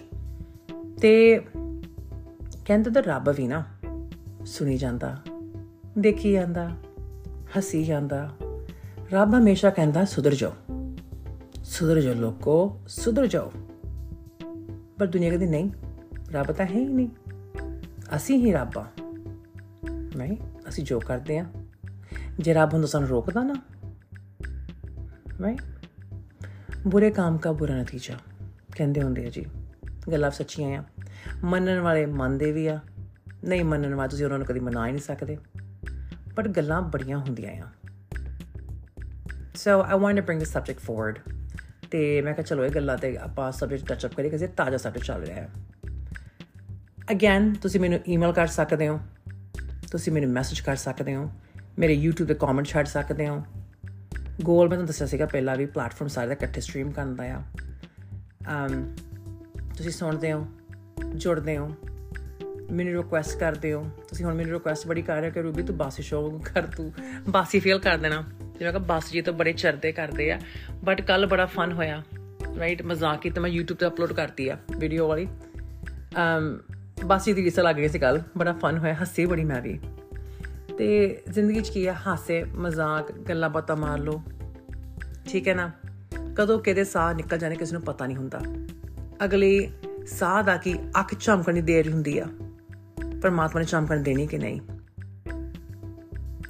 ਤੇ ਕਹਿੰਦੇ ਤਾਂ ਰੱਬ ਵੀ ਨਾ ਸੁਣੀ ਜਾਂਦਾ। ਦੇਖੀ ਜਾਂਦਾ, ਹਸੀ ਜਾਂਦਾ। ਰੱਬ ਹਮੇਸ਼ਾ ਕਹਿੰਦਾ, ਸੁਧਰ ਜਾਓ। ਸੁਧਰ ਜਾਓ ਲੋਕੋ, ਸੁਧਰ ਜਾਓ। ਪਰ ਦੁਨੀਆ ਕਹਿੰਦੀ, ਨਹੀਂ, ਰੱਬ ਤਾਂ ਹੈ ਹੀ ਨਹੀਂ। ਅਸੀਂ ਹੀ ਰੱਬ ਆ ਨਹੀਂ, ਅਸੀਂ ਜੋ ਕਰਦੇ ਆ ਜੇ ਰੱਬ ਹੁੰਦਾ ਸਾਨੂੰ ਰੋਕਦਾ ਨਾ। ਰਾਈਟ ਬੁਰੇ ਕੰਮ ਦਾ ਬੁਰਾ ਨਤੀਜਾ, ਕਹਿੰਦੇ ਹੁੰਦੇ ਆ ਜੀ। ਗੱਲਾਂ ਸੱਚੀਆਂ ਆ। ਮੰਨਣ ਵਾਲੇ ਮੰਨਦੇ ਵੀ ਆ। ਨਹੀਂ ਮੰਨਣ ਵਾਲੇ ਤੁਸੀਂ ਉਹਨਾਂ ਨੂੰ ਕਦੀ ਮਨਾ ਹੀ ਨਹੀਂ ਸਕਦੇ। ਬਟ ਗੱਲਾਂ ਬੜੀਆਂ ਹੁੰਦੀਆਂ ਆ। So I want to bring this subject forward ਤੇ ਮੈਂ ਕਿਹਾ ਚਲੋ ਇਹ ਗੱਲਾਂ ਤੇ ਆਪਾਂ ਸਬਜੈਕਟ ਟੱਚ ਅਪ ਕਰੀਏ ਕਿਉਂਕਿ ਤਾਜ਼ਾ ਸਬਜੈਕਟ ਚੱਲ ਰਿਹਾ ਹੈ। ਅਗੇਨ ਤੁਸੀਂ ਮੈਨੂੰ ਈਮੇਲ ਕਰ ਸਕਦੇ ਹੋ, ਤੁਸੀਂ ਮੈਨੂੰ ਮੈਸੇਜ ਕਰ ਸਕਦੇ ਹੋ, ਮੇਰੇ YouTube ਤੇ ਕਮੈਂਟ ਛੱਡ ਸਕਦੇ ਹੋ। ਗੋਲ ਮੈਂ ਤੁਹਾਨੂੰ ਦੱਸਿਆ ਸੀਗਾ, ਪਹਿਲਾਂ ਵੀ ਪਲੇਟਫਾਰਮ ਸਾਰੇ ਦਾ ਇਕੱਠੇ ਸਟ੍ਰੀਮ ਕਰਨ ਦਾ ਆ। ਅਮ ਤੁਸੀਂ ਸੁਣਦੇ ਹੋ, ਜੁੜਦੇ ਹੋ ਮੈਨੂੰ ਰਿਕੁਐਸਟ ਕਰਦੇ ਹੋ ਤੁਸੀਂ ਹੁਣ ਮੈਨੂੰ ਰਿਕੁਐਸਟ ਬੜੀ ਕਰ ਰਹੇ ਹੋ ਕਿ ਰੂਬੀ ਤੂੰ ਬਾਸੀ ਸ਼ੋਅ ਕਰ, ਤੂੰ ਬਾਸੀ ਫੀਲ ਕਰ ਦੇਣਾ। ਜਿਵੇਂ ਕਿ ਬਾਸ ਜੀ ਤਾਂ ਬੜੇ ਚਰਦੇ ਕਰਦੇ ਆ ਬਟ ਕੱਲ ਬੜਾ ਫਨ ਹੋਇਆ। ਰਾਈਟ ਮਜ਼ਾਕ ਹੀ ਤਾਂ ਮੈਂ YouTube ਤੇ ਅਪਲੋਡ ਕਰਤੀ ਆ ਵੀਡੀਓ ਵਾਲੀ। ਅਮ, ਬਾਸੀ ਦੀ ਰਿਸਲ ਲੱਗ ਗਈ ਸੀ ਕੱਲ ਬੜਾ ਫਨ ਹੋਇਆ, ਹੱਸੀ ਬੜੀ ਮੈਂ ਵੀ। ਤੇ ਜ਼ਿੰਦਗੀ 'ਚ ਕੀ ਆ? ਹਾਸੇ, ਮਜ਼ਾਕ, ਗੱਲਾਂ ਬਾਤਾਂ ਮਾਰ ਲਓ। ਠੀਕ ਹੈ ਨਾ? ਕਦੋਂ ਕਿਹਦੇ ਸਾਹ ਨਿਕਲ ਜਾਣੇ ਕਿਸੇ ਨੂੰ ਪਤਾ ਨਹੀਂ ਹੁੰਦਾ। ਅਗਲੇ ਸਾਹ ਦਾ ਕੀ ਅੱਖ ਝਮਕਣ ਦੀ ਦੇਰ ਹੁੰਦੀ ਆ। ਪਰਮਾਤਮਾ ਨੇ ਚਮਕਣ ਦੇਣੀ ਕਿ ਨਹੀਂ?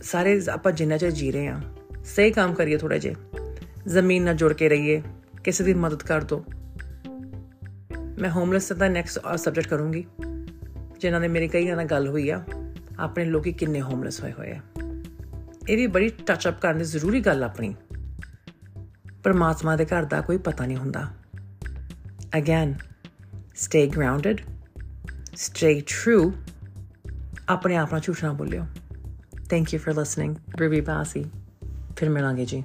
ਸਾਰੇ ਆਪਾਂ ਜਿੰਨਾ ਚਿਰ ਜੀ ਰਹੇ ਆ ਸਹੀ ਕੰਮ ਕਰੀਏ ਥੋੜਾ ਜੇ ਜ਼ਮੀਨ ਨਾਲ ਜੁੜ ਕੇ ਰਹੀਏ, ਕਿਸੇ ਦੀ ਮਦਦ ਕਰ ਦੋ। ਮੈਂ ਹੋਮਲੈਸ ਦਾ ਨੈਕਸਟ ਸਬਜੈਕਟ ਕਰੂੰਗੀ, ਜਿਨ੍ਹਾਂ ਨੇ ਮੇਰੇ ਕਈ ਨਾਲ ਗੱਲ ਹੋਈ ਆ, ਆਪਣੇ ਲੋਕੀ ਕਿੰਨੇ ਹੋਮਲੈਸ ਹੋਏ ਹੋਏ ਆ। ਇਹ ਵੀ ਬੜੀ ਟੱਚ ਅਪ ਕਰਨ ਦੀ ਜ਼ਰੂਰੀ ਗੱਲ ਆਪਣੀ। ਪਰਮਾਤਮਾ ਦੇ ਘਰ ਦਾ ਕੋਈ ਪਤਾ ਨਹੀਂ ਹੁੰਦਾ। Again stay grounded stay true ਆਪਣੇ ਆਪ ਨਾਲ ਝੂਠ ਨਾ ਬੋਲਿਓ। Thank you for listening Ruby Bassi ਫਿਰ ਮਿਲਾਂਗੇ ਜੀ